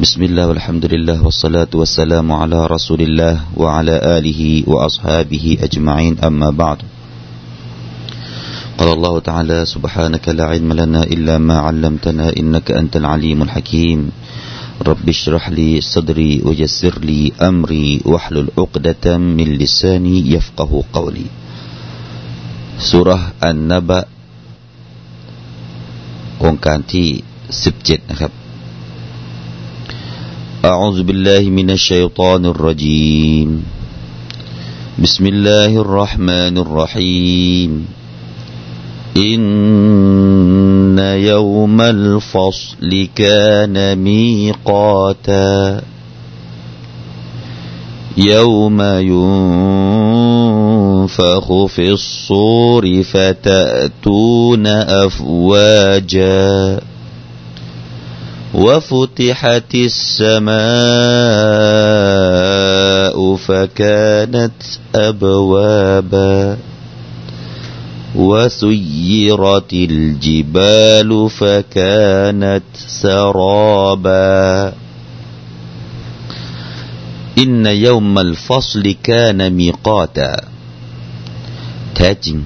بسم الله والحمد لله والصلاة والسلام على رسول الله وعلى آله وأصحابه أجمعين أما بعد قال الله تعالى سبحانك لا علم لنا إلا ما علمتنا إنك أنت العليم الحكيم رب اشرح لي صدري ويسر لي أمري واحلل عقدة من لساني يفقه قولي سورة النبأ องค์การที่17นะครับ أعوذ بالله من الشيطان الرجيم. بسم الله الرحمن الرحيم. إن يوم الفصل كان ميقاتا. يوم ينفخ في الصور فتأتون أفواجا. وفتحت السماء فكانت أبوابا وسيرت الجبال فكانت سرابا إن يوم الفصل كان ميقاتا แท้จริง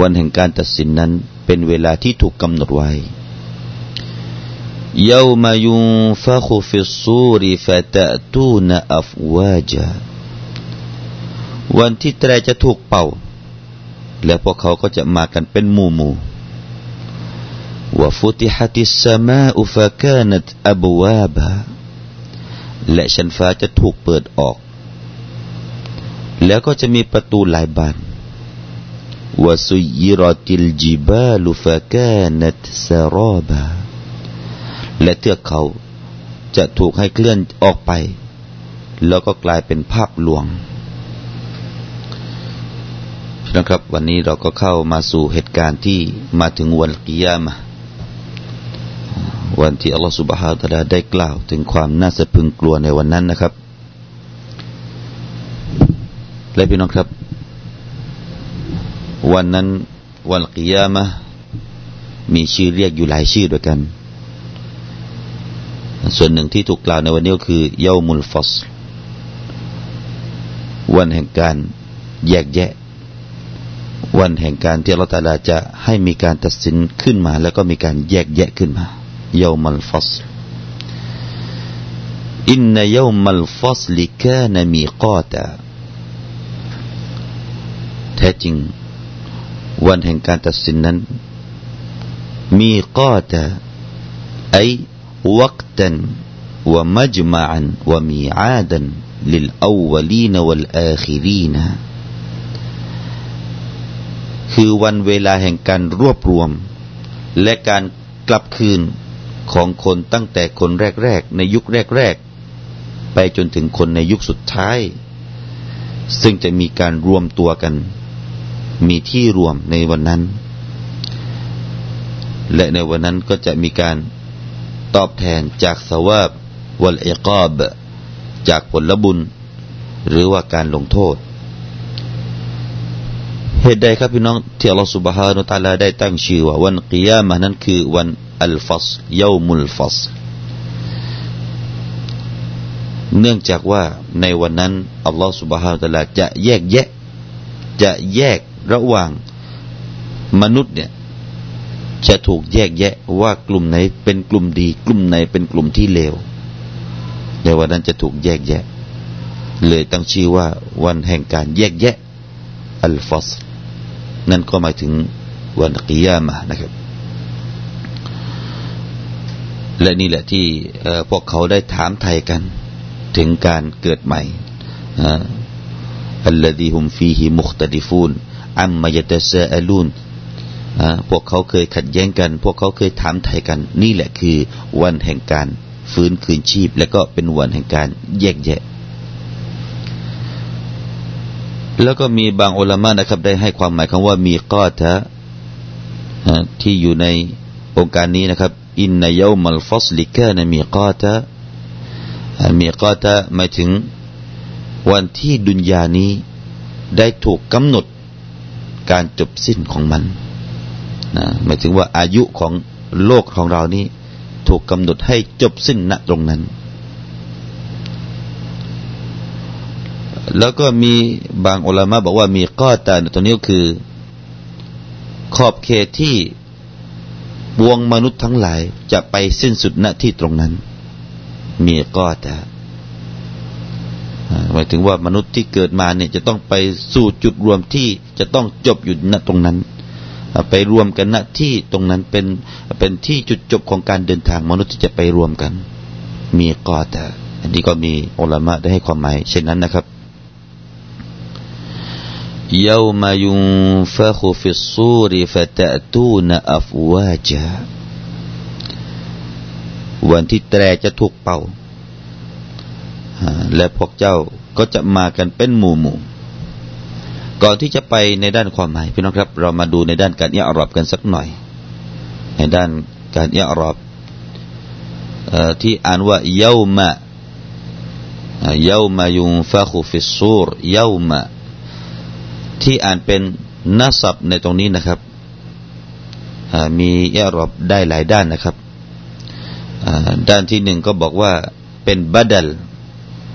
วันแห่งการตัดสินนั้นเป็นเวลาที่ถูกกำหนดไว้ يوم ينفخ في الصور فتأتون أفواجا วันที่แตรจะถูกเป่า และพวกเขาก็จะมากันเป็นหมู่หมู่ وفتحت السماء فكانت أبوابا และชั้นฟ้าจะถูกเปิดออก แล้วก็จะมีประตูหลายบาน وسيرت الجبال فكانت سرابا และเทือกเขาจะถูกให้เคลื่อนออกไป แล้วก็กลายเป็นภาพลวงนะครับวันนี้เราก็เข้ามาสู่เหตุการณ์ที่มาถึงวันกิยามะวันที่อัลลอฮฺสุบฮาตะลาได้กล่าว ถึงความน่าสะพึงกลัวในวันนั้นนะครับ และพี่น้องครับ วันนั้นวันกิยามะมีชื่อเรียกอยู่หลายชื่อด้วยกัน ส่วนหนึ่งที่ถูกกล่าวในวันนี้ก็คือเย้ามุลฟอสวันแห่งการแยกแยะ วันแห่งการที่เราตาลาจะให้มีการตัดสินขึ้นมา แล้วก็มีการแยกแยะขึ้นมาเย้ามุลฟอสอินนเย้ามุลฟอสลิกานมีกอตาแท้จริง วันแห่งการตัดสินนั้นมีกอตาไอวัต ومجمعا وميعادا للأولين والآخرين คือวันเวลาแห่งการรวบรวม และการกลับคืนของคนตั้งแต่คนแรกๆ ในยุคแรกๆ ไปจนถึงคนในยุคสุดท้าย ซึ่งจะมีการรวมตัวกัน มีที่รวมในวันนั้น และในวันนั้นก็จะมีการ ตอบแทนจากสวาบวัลอิกอบจากผลบุญ หรือว่าการลงโทษ เหตุใดครับพี่น้องที่อัลลอฮฺสุบฮานุตาลาได้ตั้งชื่อว่าวันกิยามะนั้นคือวันอัลฟัสยามุลฟัส เนื่องจากว่าในวันนั้นอัลลอฮฺสุบฮานุตาลาจะแยกแยะ จะแยกระหว่างมนุษย์เนี่ย จะถูกแยกแยะว่ากลุ่มไหนเป็นกลุ่มดี กลุ่มไหนเป็นกลุ่มที่เลวในวันนั้นจะถูกแยกแยะ เลยตั้งชื่อว่าวันแห่งการแยกแยะอัลฟัสนั่นก็หมายถึงวันกิยามะนะครับ และนี่แหละที่พวกเขาได้ถามไทยกัน ถึงการเกิดใหม่อัลลดีฮุมฟีฮิมุคตดิฟูนอัมมายตะซาอลูน พวกเขาเคยขัดแย้งกัน พวกเขาเคยถามไถ่กัน นี่แหละคือวันแห่งการฟื้นคืนชีพ และก็เป็นวันแห่งการแยกแยะ แล้วก็มีบางอุลามะนะครับ ได้ให้ความหมายคำว่ามีก้อทะที่อยู่ในองค์การนี้นะครับ อินนายามัลฟัสลิกะนมีก้อทะมีก้อทะหมายถึงวันที่ดุนยานี้ได้ถูกกำหนดการจบสิ้นของมัน นะหมายถึงว่าอายุของโลกของเรานี้ ถูกกำหนดให้จบสิ้นณตรงนั้น แล้วก็มีบางอุลามะบอกว่ามีก้อตาตัวนี้คือ ขอบเขตที่บวงมนุษย์ทั้งหลายจะไปสิ้นสุดณที่ตรงนั้น มีก้อตาหมายถึงว่ามนุษย์ที่เกิดมาเนี่ยจะต้องไปสู่จุดรวมที่จะต้องจบอยู่ณตรงนั้น ไปรวมกันณที่ตรงนั้นเป็นเป็นที่จุดจบของการเดินทางมนุษย์ที่จะไปรวมกัน มีกอต่อันนี้ก็มีอัลลอฮฺได้ให้ความหมายเช่นนั้นนะครับยาวมายุฟะคุฟิซูริฟะตะตูนอัฟวาจาวันที่แตรจะถูกเป่า และพวกเจ้าก็จะมากันเป็นหมู่หมู่ ก่อนที่จะไปในด้านความหมายพี่น้องครับ เรามาดูในด้านการเอียรอบกันสักหน่อย ในด้านการเอียรอบที่อ่านว่าเยามาเยามายุงฟาคูฟิสูรเยามาที่อ่านเป็นนัสับในตรงนี้นะครับมีเอียรอบได้หลายด้านนะครับด้านที่หนึ่งก็บอกว่าเป็นบัดล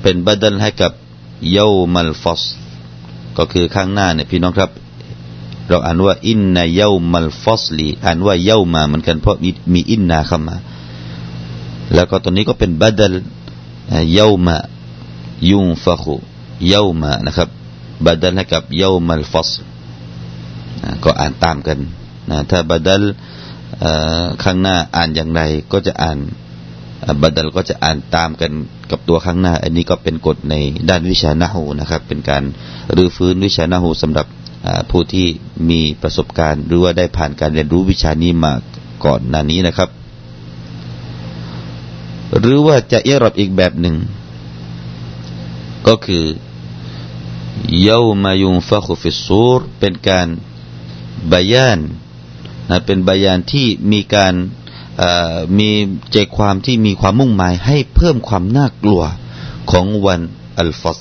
เป็นบัดลให้กับเยามัลฟอส ก็คือข้างหน้าเนี่ยพี่น้องครับ เราอ่านว่าอินนาเยามัลฟอสลีอ่านว่าเยามาเหมือนกันเพราะมีมีอินนาเข้ามา แล้วก็ตัวนี้ก็เป็นบัดลเยามายุงฟะคุเยามานะครับบัดลให้กับเยามัลฟอสก็อ่านตามกันนะถ้าบัดลข้างหน้าอ่านอย่างไรก็จะอ่าน บัดลก็จะอ่านตามกันกับตัวข้างหน้า อันนี้ก็เป็นกฎในด้านวิชานาหูนะครับ เป็นการรื้อฟื้นวิชานาหูสำหรับผู้ที่มีประสบการณ์ หรือว่าได้ผ่านการเรียนรู้วิชานี้มาก่อนหน้านี้นะครับ หรือว่าจะเอรับอีกแบบหนึ่ง ก็คือเยามายุงฟะคุฟิสูรเป็นการบายานนะเป็นบายานที่มีการ มีใจความที่มีความมุ่งหมายให้เพิ่มความน่ากลัวของวันอัลฟอส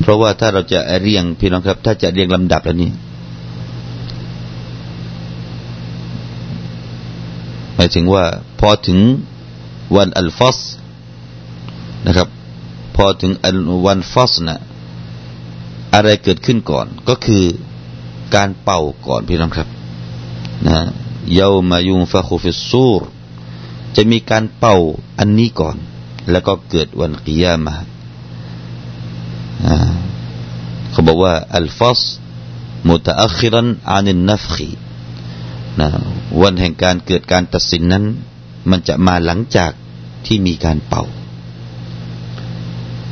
เพราะว่าถ้าเราจะเรียงพี่น้องครับ ถ้าจะเรียงลำดับแล้วนี่หมายถึงว่าพอถึงวันอัลฟอสนะครับ พอถึงวันฟอสนะอะไรเกิดขึ้นก่อน ก็คือการเป่าก่อนพี่น้องครับ นะ เยามายุงฟะคูฟิสูรจะมีการเป่าอันนี้ก่อน แล้วก็เกิดวันกิยามาเขาบอกว่าอัลฟัสมุตะอัครันอานินนัฟขีนะวันแห่งการเกิดการตัดสินนั้น มันจะมาหลังจากที่มีการเป่า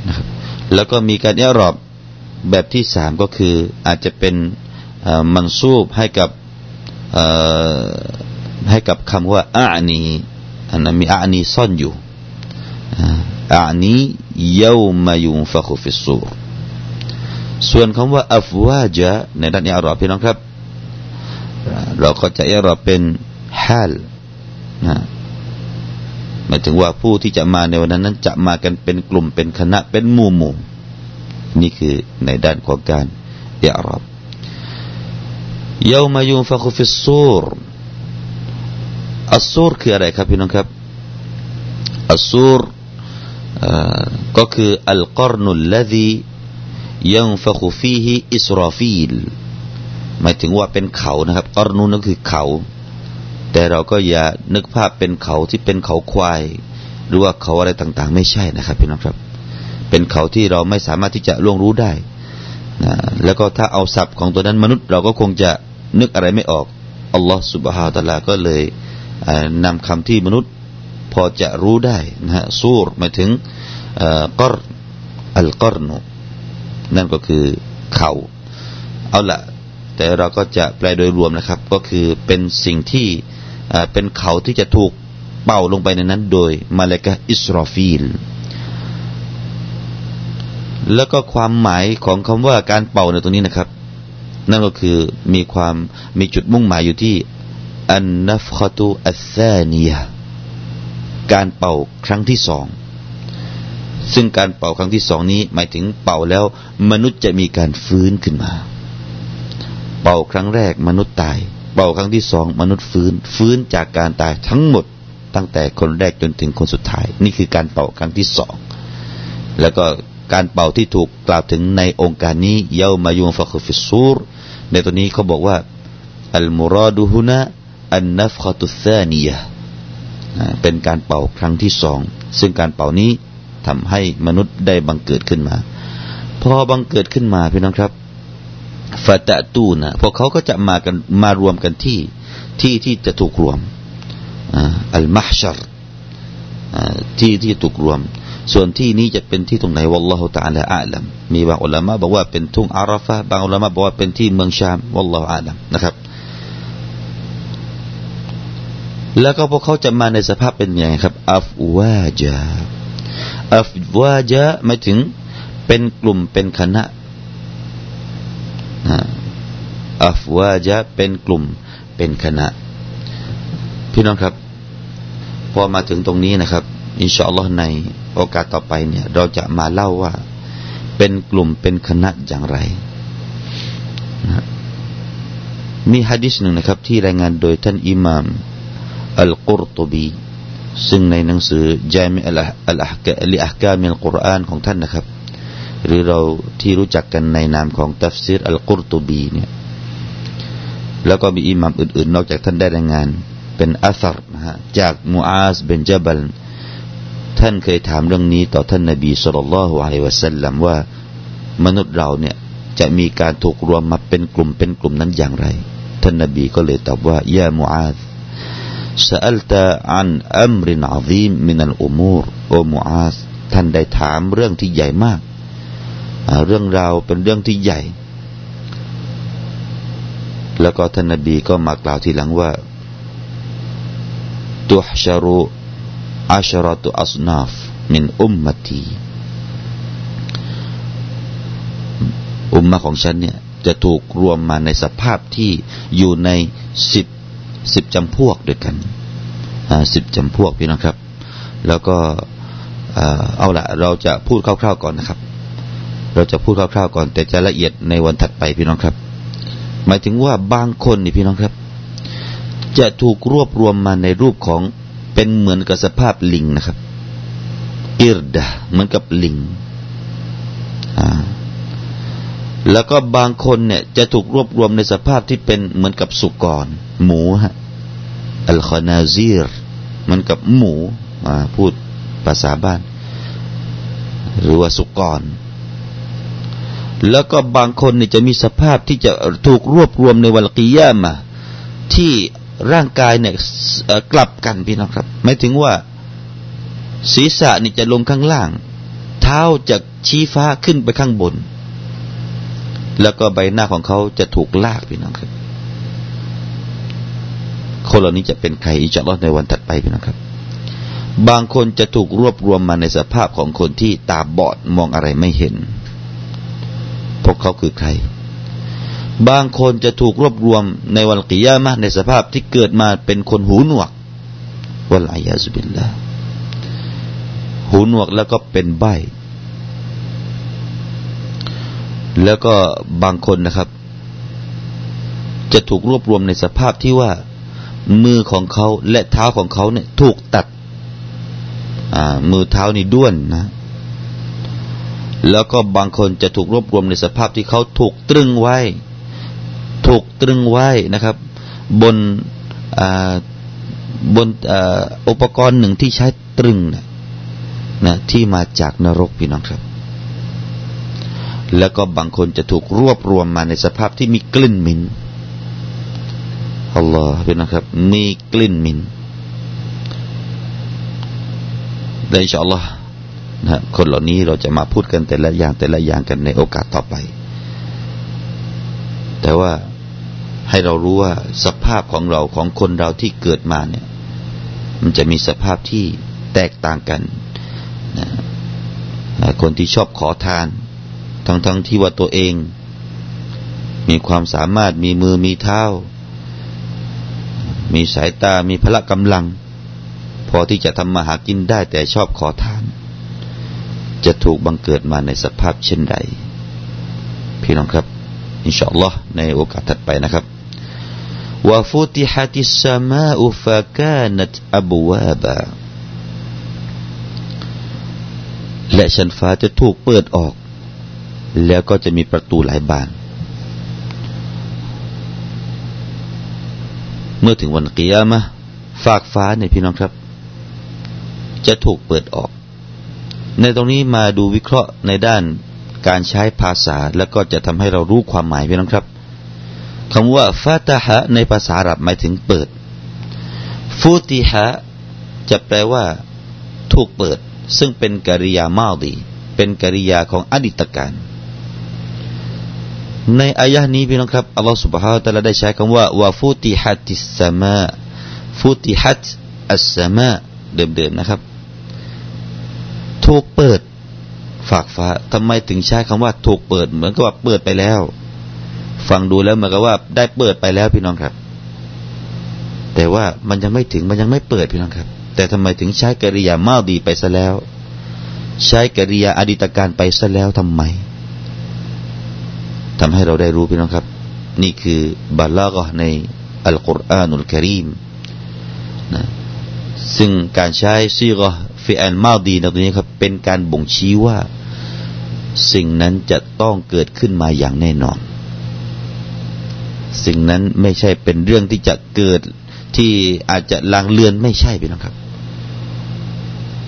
นะครับแล้วก็มีการเอรอบแบบที่สามก็คืออาจจะเป็นมันซูบให้กับ ให้กับคำว่าอานีอันนั้นมีอานีซ่อนอยู่อานีเยามายุงฟะคุฟิสูรส่วนคำว่าอัฟวาจาในด้านอิอารอบพี่น้องครับ เราก็จะอิอารอบเป็นฮาลนะหมายถึงว่าผู้ที่จะมาในวันนั้นนั้นจะมากันเป็นกลุ่มเป็นคณะเป็นหมู่หมู่นี่คือในด้านของการอิอารอบ ยามายุนฟะคุฟิสูรอัสซูรคืออะไรครับพี่น้องครับอัสซูรก็คืออัลกอรนุลลดียังฟะคุฟีฮิอิสราฟีลหมายถึงว่าเป็นเขานะครับกอรนุนั่นคือเขา แต่เราก็อย่านึกภาพเป็นเขาที่เป็นเขาควาย หรือว่าเขาอะไรต่างๆ ไม่ใช่นะครับพี่น้องครับ เป็นเขาที่เราไม่สามารถที่จะล่วงรู้ได้นะแล้วก็ถ้าเอาศัพท์ของตัวนั้นมนุษย์เราก็คงจะ นึกอะไรไม่ออกอัลลอฮฺสุบฮาตะลาก็เลยนำคำที่มนุษย์พอจะรู้ได้นะฮะซูรมาถึงกอรอัลกอรนุนั่นก็คือเขาเอาละแต่เราก็จะแปลโดยรวมนะครับ ก็คือเป็นสิ่งที่เป็นเขาที่จะถูกเป่าลงไปในนั้นโดยมาเลกะอิสรอฟีล แล้วก็ความหมายของคำว่าการเป่าในตรงนี้นะครับ นั่นก็คือมีความมีจุดมุ่งหมายอยู่ที่อันนัฟคตุอัซานียการเป่าครั้งที่สองซึ่งการเป่าครั้งที่สองนี้ หมายถึงเป่าแล้ว มนุษย์จะมีการฟื้นขึ้นมา เป่าครั้งแรกมนุษย์ตาย เป่าครั้งที่สองมนุษย์ฟื้น ฟื้นจากการตายทั้งหมด ตั้งแต่คนแรกจนถึงคนสุดท้าย นี่คือการเป่าครั้งที่สองแล้วก็การเป่าที่ถูกกล่าวถึงในองค์การนี้เยามายุงฟักฟิสูร ในตัวนี้เขาบอกว่าอัลมุรอดูฮุนะอันนัฟขตุซานียะเป็นการเป่าครั้งที่สอง ซึ่งการเป่านี้ทำให้มนุษย์ได้บังเกิดขึ้นมา พอบังเกิดขึ้นมาพี่น้องครับฟาตะตูนะพวกเขาก็จะมากันมารวมกันที่ที่ที่จะถูกรวมอัลมาฮชัรที่ที่ถูกรวม ส่วนที่นี้จะเป็นที่ตรงไหนวัลลอฮฺตะอาลาอาลัมมีบางอุลามะบอกว่าเป็นทุ่งอาราฟะบางอุลามะบอกว่าเป็นที่เมืองชามวัลลอฮฺอาลัมนะครับ แล้วก็พวกเขาจะมาในสภาพเป็นยังไงครับอัฟวาจาอัฟวาจาหมายถึงเป็นกลุ่มเป็นคณะอัฟวาจาเป็นกลุ่มเป็นคณะ พี่น้องครับ พอมาถึงตรงนี้นะครับ อินชาอัลลอฮ์ใน โอกาสต่อไปเนี่ย เราจะมาเล่าว่า เป็นกลุ่มเป็นคณะอย่างไรนะมีฮะดิษหนึ่งนะครับ ที่รายงานโดยท่านอิหม่ามอัลกุรตบีซึ่งในหนังสือจามิอัลอัลอักะลิอักกามิลกุรอานของท่านนะครับ หรือเราที่รู้จักกันในนามของตัฟซีรอัลกุรตบีเนี่ยแล้วก็มีอิหมัมอื่นๆ นอกจากท่านได้รายงาน เป็นอัสรนะฮะจากมูอาสเบนจาบัล ท่านเคยถามเรื่องนี้ต่อท่านนบีสุลต่านละฮ์อะลัยวะสัลลัมว่า มนุษย์เราเนี่ยจะมีการถูกรวมมาเป็นกลุ่มเป็นกลุ่มนั้นอย่างไร ท่านนบีก็เลยตอบว่ายามูอาส سألت عن أمر عظيم من الأمور โอมูอาสท่านได้ถามเรื่องที่ใหญ่มาก เรื่องราวเป็นเรื่องที่ใหญ่แล้วก็ท่านนบีก็มากล่าวทีหลังว่าตุฮชารุ อัชรตุอัสนาฟมินอุมมตีอุมมะของฉันเนี่ยจะถูกรวมมาในสภาพที่อยู่ในสิบสิบจำพวกด้วยกันสิบจำพวกพี่น้องครับ แล้วก็เอาละเราจะพูดคร่าวๆก่อนนะครับ เราจะพูดคร่าวๆก่อน แต่จะละเอียดในวันถัดไปพี่น้องครับ หมายถึงว่าบางคนนี่พี่น้องครับ จะถูกรวบรวมมาในรูปของ เป็นเหมือนกับสภาพลิงนะครับ อิรดาเหมือนกับลิงแล้วก็บางคนเนี่ย จะถูกรวบรวมในสภาพที่เป็นเหมือนกับสุกร หมูฮะอัลคอนาซีรมือนกับหมูพูดภาษาบ้าน หรือว่าสุกร แล้วก็บางคนเนี่ยจะมีสภาพที่จะถูกรวบรวมในวันกิยามาที่ ร่างกายเนี่ยกลับกันพี่น้องครับหมายถึงว่า ศีรษะนี่จะลงข้างล่าง เท้าจะชี้ฟ้าขึ้นไปข้างบน แล้วก็ใบหน้าของเขาจะถูกลากพี่น้องครับคนเหล่านี้จะเป็นใครอีกจะรอดในวันถัดไปพี่น้องครับ บางคนจะถูกรวบรวมมาในสภาพของคนที่ตาบอดมองอะไรไม่เห็น พวกเขาคือใคร บางคนจะถูกรวบรวมในวันกิยามะในสภาพที่เกิดมาเป็นคนหูหนวกวลายาซุบิลละหูหนวกแล้วก็เป็นใบ แล้วก็บางคนนะครับ จะถูกรวบรวมในสภาพที่ว่า มือของเขาและเท้าของเขาเนี่ยถูกตัด มือเท้านี่ด้วนนะ แล้วก็บางคนจะถูกรวบรวมในสภาพที่เขาถูกตรึงไว้ ถูกตรึงไว้นะครับ บนบนอุปกรณ์หนึ่งที่ใช้ตรึงนะนะที่มาจากนรกพี่น้องครับ แล้วก็บางคนจะถูกรวบรวมมาในสภาพที่มีกลิ่นมินอัลลอฮ์พี่น้องครับ มีกลิ่นมินได้อินชาอัลลอฮ์นะคนเหล่านี้เราจะมาพูดกันแต่ละอย่างแต่ละอย่างกันในโอกาสต่อไป แต่ว่า ให้เรารู้ว่าสภาพของเราของคนเราที่เกิดมาเนี่ย มันจะมีสภาพที่แตกต่างกันนะคนที่ชอบขอทาน ทั้งๆทที่ว่าตัวเอง มีความสามารถมีมือมีเท้า มีสายตามีพละกำลัง พอที่จะทำมาหากินได้แต่ชอบขอทาน จะถูกบังเกิดมาในสภาพเช่นใด พี่น้องครับ อินชาอัลลอฮ์ในโอกาสถัดไปนะครับ วาฟุติฮัติสมาอุฟากานัตอับวาบาและชั้นฟ้าจะถูกเปิดออก แล้วก็จะมีประตูหลายบาน เมื่อถึงวันกิยามะฟากฟ้าเนี่ยพี่น้องครับ จะถูกเปิดออก ในตรงนี้มาดูวิเคราะห์ในด้านการใช้ภาษา แล้วก็จะทำให้เรารู้ความหมายพี่น้องครับ คำว่าฟาตาฮะในภาษาอาหรับหมายถึงเปิดฟูติฮะจะแปลว่า ถูกเปิด ซึ่งเป็นกริยามาดี เป็นกริยาของอดีตการ ในอายะนี้พี่น้องครับอัลลอฮฺ سبحانه และ تعالى ได้ใช้คำว่าวาฟูติฮัติสมาฟูติฮัตอัสสมาเดิมๆนะครับ ถูกเปิดฝากฟ้าทำไมถึงใช้คำว่า ถูกเปิด เหมือนกับว่าเปิดไปแล้ว ฟังดูแล้วเหมือนกับว่าได้เปิดไปแล้วพี่น้องครับ แต่ว่ามันยังไม่ถึงมันยังไม่เปิดพี่น้องครับ แต่ทำไมถึงใช้กริยาเมาดีไปซะแล้ว ใช้กริยาอดีตการไปซะแล้วทำไมทำให้เราได้รู้พี่น้องครับ นี่คือบาลากะในอัลกุรอานุลกิริมนะซึ่งการใช้ซีกะฟิอันมาดีในตรงนี้ครับ เป็นการบ่งชี้ว่า สิ่งนั้นจะต้องเกิดขึ้นมาอย่างแน่นอน สิ่งนั้นไม่ใช่เป็นเรื่องที่จะเกิดที่อาจจะลางเลือนไม่ใช่พี่น้องครับ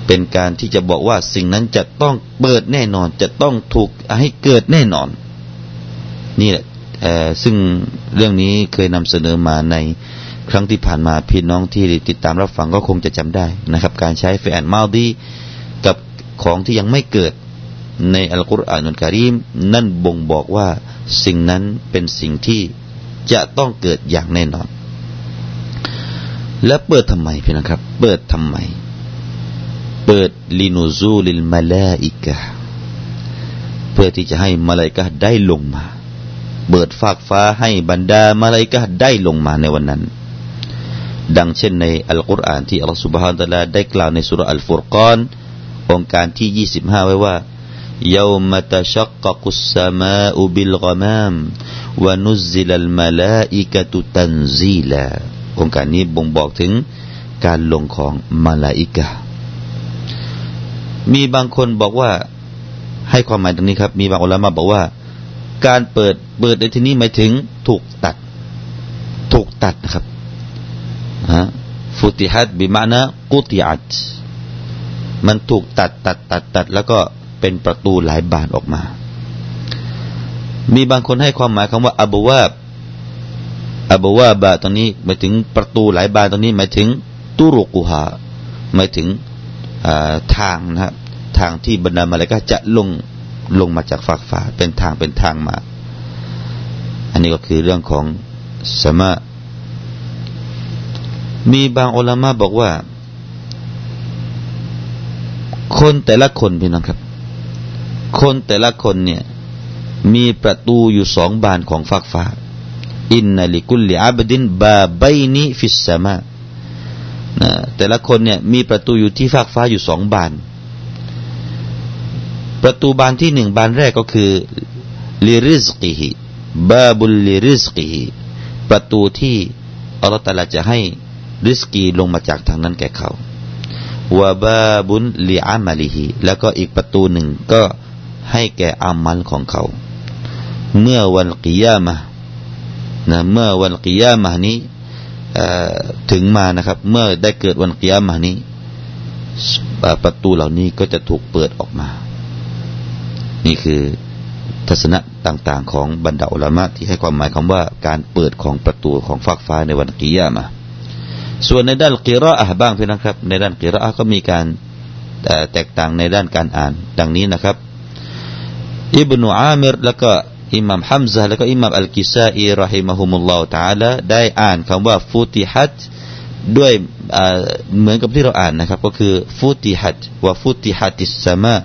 เป็นการที่จะบอกว่าสิ่งนั้นจะต้องเปิดแน่นอน จะต้องถูกให้เกิดแน่นอน นี่แหละซึ่งเรื่องนี้เคยนำเสนอมาในครั้งที่ผ่านมาพี่น้องที่ติดตามรับฟังก็คงจะจำได้นะครับ การใช้เฟนมาดีกับของที่ยังไม่เกิดในอัลกุรอานอัลกิริมนั่นบ่งบอกว่าสิ่งนั้นเป็นสิ่งที่ จะต้องเกิดอย่างแน่นอน และเปิดทำไมพี่นะครับ เปิดทำไม เปิดลินูซูลิลมาลาอิกะเพื่อที่จะให้มาลายกะได้ลงมา เปิดฟากฟ้าให้บรรดามาลายกะได้ลงมาในวันนั้น ดังเช่นในอัลกุรอานที่อัลลอฮฺสุบฮานตะลาได้กล่าวในสุรอัลฟุรกานองค์การที่ยี่สิบห้าไว้ว่า يوم تشقق السماء بالغمام ونزل الملائكة تنزيلا องค์การนี้บ่งบอกถึงการลงของมาลาอิกะมีบางคนบอกว่าให้ความหมายตรงนี้ครับ มีบางอุลามะบอกว่า การเปิดเปิดในที่นี้หมายถึงถูกตัด ถูกตัดนะครับฟุติฮัดบิมานะกุติอัตมันถูกตัดตัดตัดตัดแล้วก็ เป็นประตูหลายบานออกมา มีบางคนให้ความหมายคำว่าอับวาบอับวาบะตรงนี้หมายถึงประตูหลายบานตรงนี้หมายถึงตุรุกุฮาหมายถึงทางนะครับทางที่บรรดามาเลกาจะลงลงมาจากฝากฟ้าเป็นทางเป็นทางมา อันนี้ก็คือเรื่องของสมามีบางอัลมะบอกว่า คนแต่ละคนพี่น้องครับ คนแต่ละคนเนี่ยมีประตูอยู่สองบานของฟากฟ้าอินนัลิกุลลิอับดินบาบนีฟิสมานะแต่ละคนเนี่ยมีประตูอยู่ที่ฟากฟ้าอยู่สองบาน ประตูบานที่หนึ่งบานแรกก็คือลิริสกีฮิบาบุลลิริสกีฮิประตูที่อัลลอฮฺตาลาจะให้ริสกีลงมาจากทางนั้นแก่เขาวาบาบุนลีอามาลิฮีแล้วก็อีกประตูหนึ่งก็ ให้แก่อามัลของเขา เมื่อวันกิยามะนะเมื่อวันกิยามะนี้ถึงมานะครับ เมื่อได้เกิดวันกิยามะนี้ ประตูเหล่านี้ก็จะถูกเปิดออกมา นี่คือทัศนะต่างๆ ของบรรดาอุลามะที่ให้ความหมายคำว่าการเปิดของประตูของฟากฟ้าในวันกิยามะส่วนในด้านกิรออะบ้างพี่นะครับ ในด้านกิรอก็มีการแตกต่างในด้านการอ่าน ดังนี้นะครับ อิบนุอามิรแล้วก็อิหม่ามฮัมซะแล้วก็อิหม่ามอัลกิซาอีรอฮิมะฮุมุลลอฮ์ตาลาได้อ่านคำว่าฟูติฮัตด้วยเหมือนกับที่เราอ่านนะครับ ก็คือฟูติฮัตว่าฟูติฮัติสสมา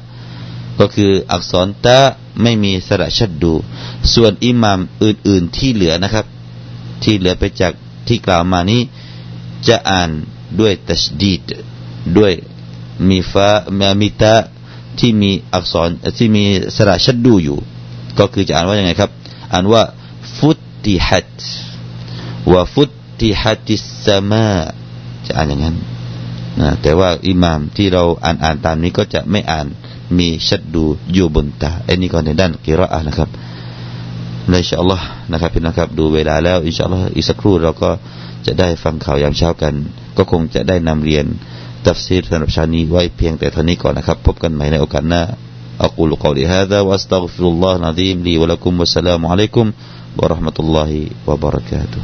ก็คืออักษรตะไม่มีสระชัดดู ส่วนอิหม่ามอื่น ๆที่เหลือนะครับ ที่เหลือไปจากที่กล่าวมานี้ จะอ่านด้วยตัชดีดด้วยมีฟ้ามีตา ที่มีอักษรที่มีสระชัดดูอยู่ ก็คือจะอ่านว่ายังไงครับ อ่านว่าฟุติฮัตว่าฟุติฮัติสมาจะอ่านอย่างนั้นนะแต่ว่าอิหมามที่เราอ่านอ่านตามนี้ก็จะไม่อ่านมีชัดดูอยู่บนตาไอ้นี่ก็ในด้านกิรออะนะครับในอินชาอัลลอฮ์นะครับพี่นะครับ ดูเวลาแล้วอินชาอัลลอฮ์อีกสักครู่เราก็จะได้ฟังข่าวยามเช้ากัน ก็คงจะได้นำเรียน ตัฟซีรสำหรับชานี้ไว้เพียงแต่เท่านี้ก่อนนะครับ พบกันใหม่ในโอกาสหน้า أقول قولي هذا وأستغفر الله العظيم لي ولكم والسلام عليكم ورحمة الله وبركاته